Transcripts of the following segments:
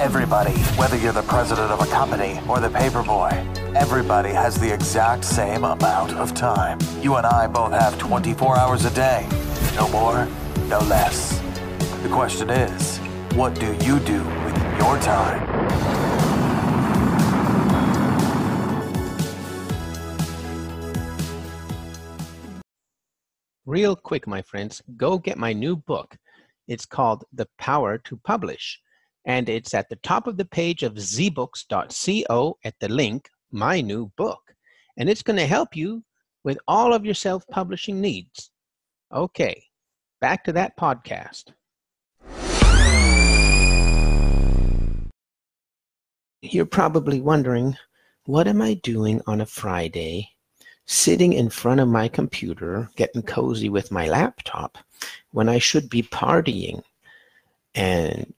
Everybody, whether you're the president of a company or the paperboy, everybody has the exact same amount of time. You and I both have 24 hours a day. No more, no less. The question is, what do you do with your time? Real quick, my friends, go get my new book. It's called The Power to Publish, and it's at the top of the page of zbooks.co at the link, My New Book. And it's going to help you with all of your self publishing needs. Okay, back to that podcast. You're probably wondering, what am I doing on a Friday sitting in front of my computer, getting cozy with my laptop, when I should be partying and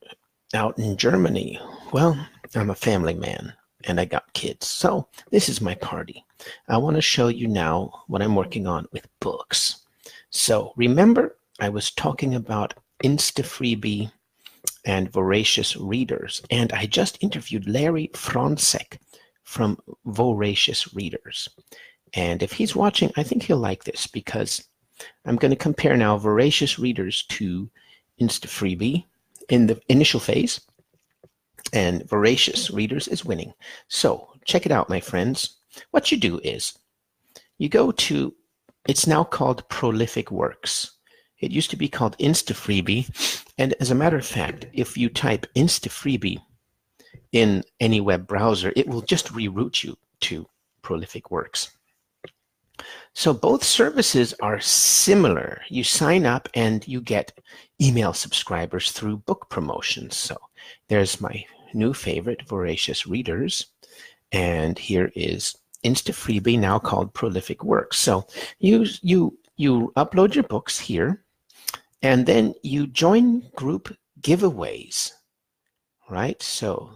out in Germany? Well, I'm a family man and I got kids. So this is my party. I want to show you now what I'm working on with books. So remember, I was talking about InstaFreebie and voracious readers, and I just interviewed Larry Franczyk from Voracious Readers. And if he's watching, I think he'll like this because I'm going to compare now voracious readers to InstaFreebie in the initial phase, and voracious readers is winning. So check it out, my friends. What you do is you go to, it's now called Prolific Works. It used to be called InstaFreebie. And as a matter of fact, if you type InstaFreebie in any web browser, it will just reroute you to Prolific Works. So both services are similar. You sign up and you get email subscribers through book promotions. So there's my new favorite, Voracious Readers. And here is InstaFreebie, now called Prolific Works. So you, you, you upload your books here, and then you join group giveaways, right? So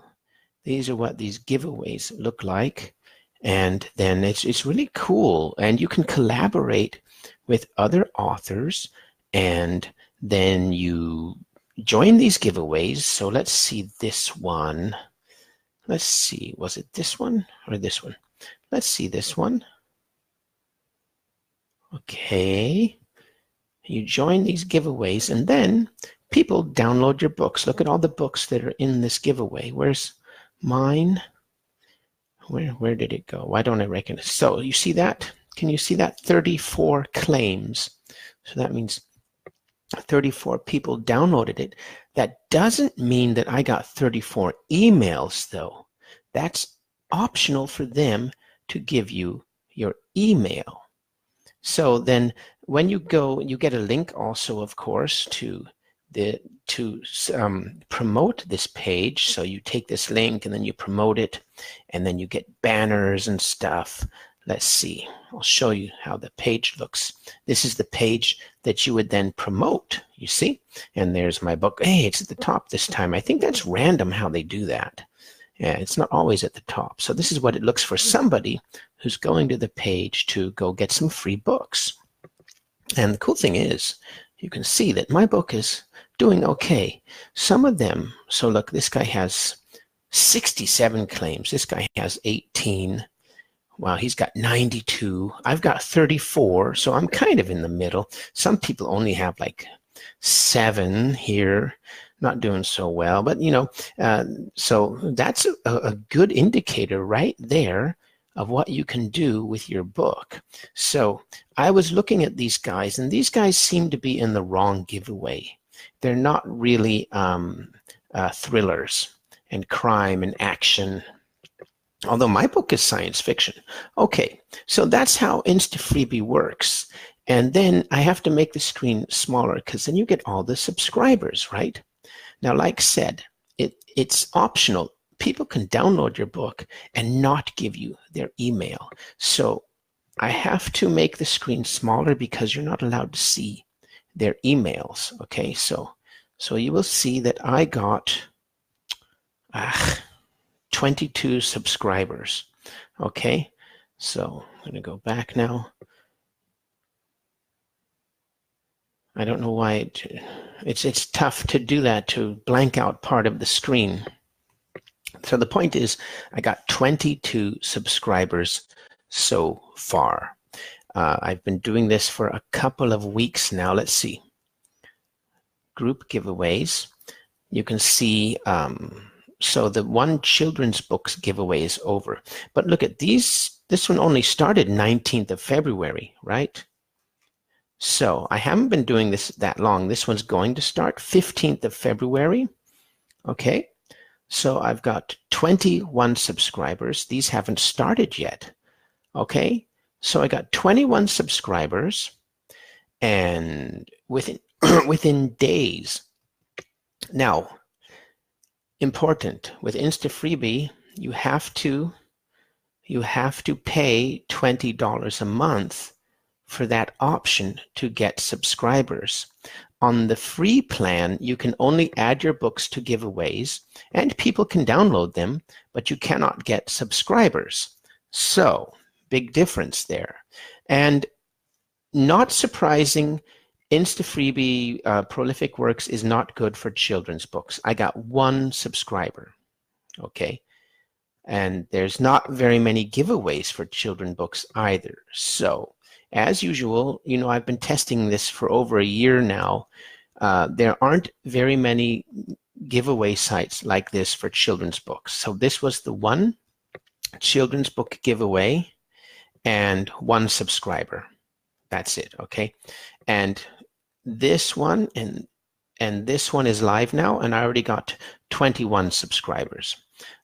these are what these giveaways look like and then it's it's really cool and you can collaborate with other authors and then you join these giveaways so let's see this one let's see was it this one or this one let's see this one okay you join these giveaways and then people download your books look at all the books that are in this giveaway where's mine where where did it go? Why don't I recognize? So you see that? Can you see that? 34 claims. So that means 34 people downloaded it. That doesn't mean that I got 34 emails though. That's optional for them to give you your email. So then when you go, you get a link also, of course, to the to um, promote this page. So you take this link and then you promote it, and then you get banners and stuff. Let's see. I'll show you how the page looks. This is the page that you would then promote. You see? And there's my book. Hey, it's at the top this time. I think that's random how they do that. Yeah, it's not always at the top. So this is what it looks for somebody who's going to the page to go get some free books. And the cool thing is, you can see that my book is doing okay. Some of them, so look, this guy has 67 claims. This guy has 18. Wow, he's got 92. I've got 34, so I'm kind of in the middle. Some people only have like seven here, not doing so well. But, you know, uh, so that's a, a good indicator right there of what you can do with your book. So I was looking at these guys, and these guys seem to be in the wrong giveaway. They're not really um, uh, thrillers and crime and action. Although my book is science fiction. Okay, so that's how InstaFreebie works. And then I have to make the screen smaller because then you get all the subscribers, right? Now, like said, it, it's optional people can download your book and not give you their email. So I have to make the screen smaller because you're not allowed to see their emails. Okay, so so you will see that I got uh, 22 subscribers. Okay, so I'm going to go back now. I don't know why it, it's it's tough to do that to blank out part of the screen. So the point is, I got 22 subscribers so far. Uh, I've been doing this for a couple of weeks now. Let's see. Group giveaways. You can see, um, so the one children's books giveaway is over. But look at these. This one only started 19th of February, right? So I haven't been doing this that long. This one's going to start 15th of February. Okay. So I've got 21 subscribers. These haven't started yet. Okay. So I got 21 subscribers and within within days. Now, important with InstaFreebie, you have to you have to pay $20 a month for that option to get subscribers. On the free plan, you can only add your books to giveaways and people can download them, but you cannot get subscribers. So, big difference there. And not surprising, InstaFreebie uh, Prolific Works is not good for children's books. I got one subscriber. Okay. And there's not very many giveaways for children books either. So, as usual, you know, I've been testing this for over a year now. Uh, there aren't very many giveaway sites like this for children's books. So this was the one children's book giveaway and one subscriber. That's it, okay? And this one and and this one is live now and I already got 21 subscribers.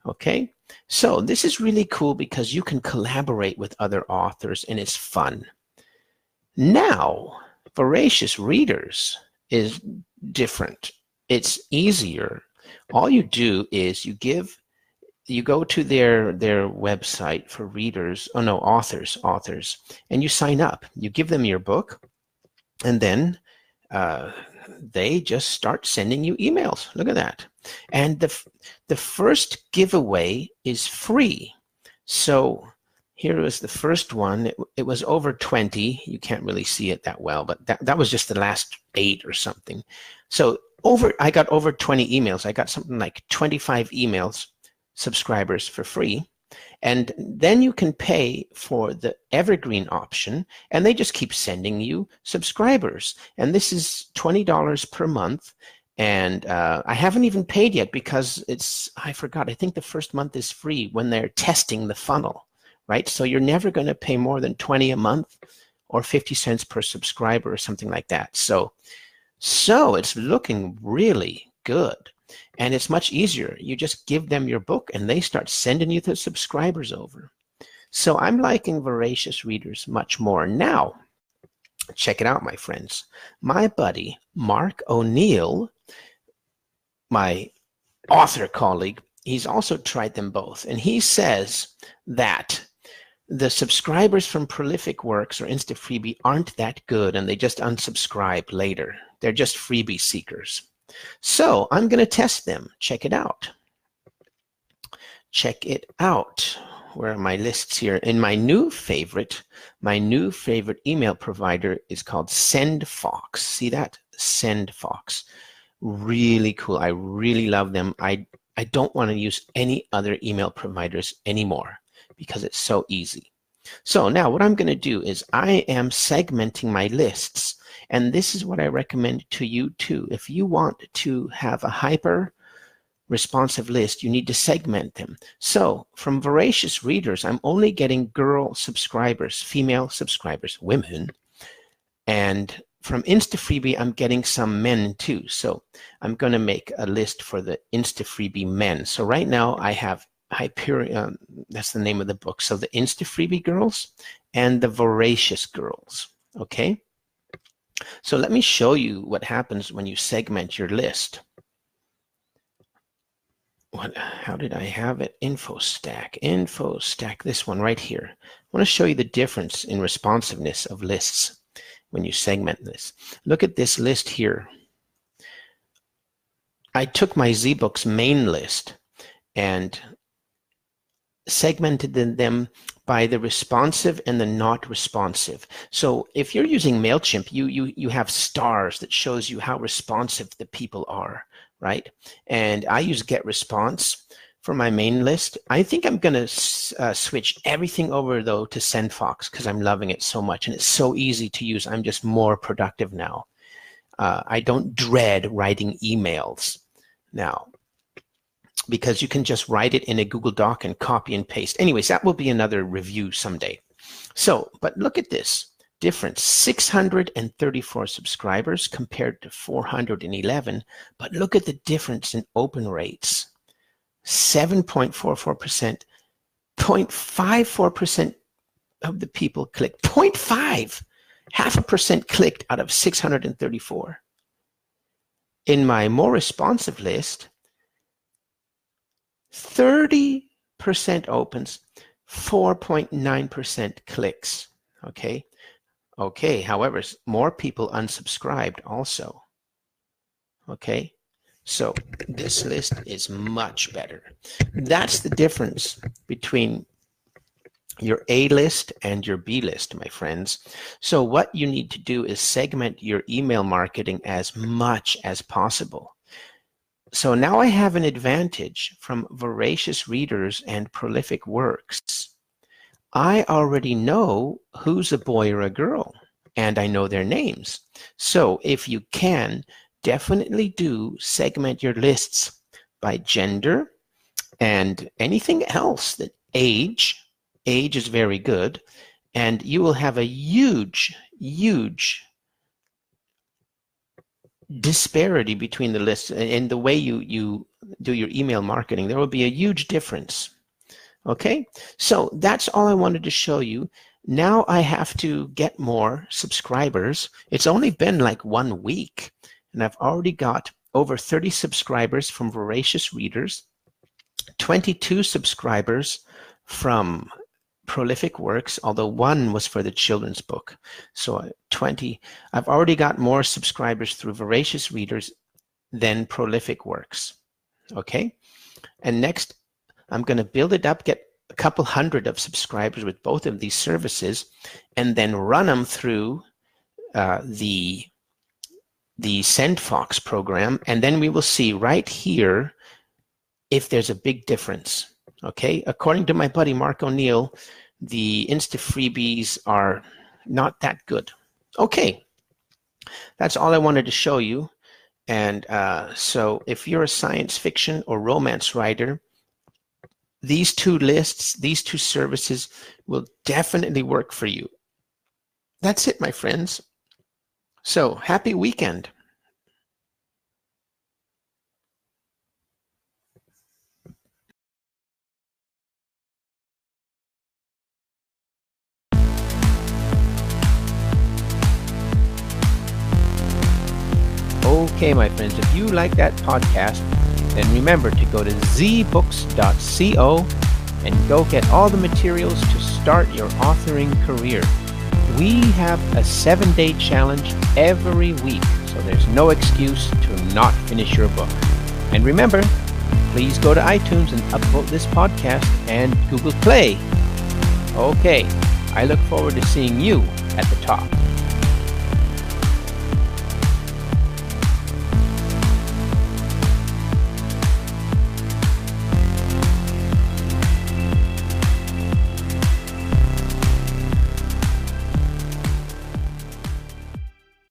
Okay? So this is really cool because you can collaborate with other authors and it's fun. Now, voracious readers is different. It's easier. All you do is you give you go to their their website for readers oh no authors authors and you sign up you give them your book and then uh, they just start sending you emails look at that and the the first giveaway is free so here was the first one. It, it, was over 20. You can't really see it that well, but that, that was just the last eight or something. So over, I got over 20 emails. I got something like 25 emails, subscribers for free. And then you can pay for the evergreen option, and they just keep sending you subscribers. And this is $20 per month. And uh, I haven't even paid yet because it's, I forgot, I think the first month is free when they're testing the funnel right? So you're never going to pay more than 20 a month or 50 cents per subscriber or something like that. So, so it's looking really good. And it's much easier. You just give them your book and they start sending you the subscribers over. So I'm liking voracious readers much more. Now, check it out, my friends. My buddy, Mark O'Neill, my author colleague, he's also tried them both. And he says that the subscribers from Prolific Works or InstaFreebie aren't that good and they just unsubscribe later. They're just freebie seekers. So I'm going to test them. Check it out. Check it out. Where are my lists here? In my new favorite, my new favorite email provider is called SendFox. See that? SendFox. Really cool. I really love them. I, I don't want to use any other email providers anymore because it's so easy. So now what I'm going to do is I am segmenting my lists. And this is what I recommend to you too. If you want to have a hyper responsive list, you need to segment them. So from voracious readers, I'm only getting girl subscribers, female subscribers, women. And from InstaFreebie, I'm getting some men too. So I'm going to make a list for the InstaFreebie men. So right now I have Hyperion, um, that's the name of the book. So the InstaFreebie Girls and the Voracious Girls. Okay. So let me show you what happens when you segment your list. What, how did I have it? Info stack, info stack, this one right here. I want to show you the difference in responsiveness of lists when you segment this. Look at this list here. I took my ZBooks main list and segmented them by the responsive and the not responsive. So if you're using MailChimp, you, you, you have stars that shows you how responsive the people are, right? And I use GetResponse for my main list. I think I'm going to uh, switch everything over though to SendFox because I'm loving it so much and it's so easy to use. I'm just more productive now. Uh, I don't dread writing emails now because you can just write it in a Google Doc and copy and paste. Anyways, that will be another review someday. So, but look at this difference 634 subscribers compared to 411. But look at the difference in open rates 7.44%, 0.54% of the people clicked, 0.5, half a percent clicked out of 634. In my more responsive list, 30% opens, 4.9% clicks. Okay. Okay. However, more people unsubscribed also. Okay. So this list is much better. That's the difference between your A list and your B list, my friends. So what you need to do is segment your email marketing as much as possible. So now I have an advantage from voracious readers and prolific works. I already know who's a boy or a girl, and I know their names. So if you can, definitely do segment your lists by gender and anything else that age age is very good and you will have a huge huge disparity between the lists and the way you you do your email marketing there will be a huge difference. Okay? So that's all i wanted to show you. Now i have to get more subscribers. It's only been like one week and I've already got over 30 subscribers from voracious readers, 22 subscribers from prolific works, although one was for the children's book. So uh, 20. I've already got more subscribers through voracious readers than prolific works. Okay. And next, I'm going to build it up, get a couple hundred of subscribers with both of these services, and then run them through uh, the the SendFox program, and then we will see right here if there's a big difference. Okay, according to my buddy Mark O'Neill, the Insta freebies are not that good. Okay, that's all I wanted to show you. And uh, so if you're a science fiction or romance writer, these two lists, these two services will definitely work for you. That's it, my friends. So happy weekend. Okay, my friends, if you like that podcast, then remember to go to zbooks.co and go get all the materials to start your authoring career. We have a seven day challenge every week, so there's no excuse to not finish your book. And remember, please go to iTunes and upvote this podcast and Google Play. Okay, I look forward to seeing you at the top.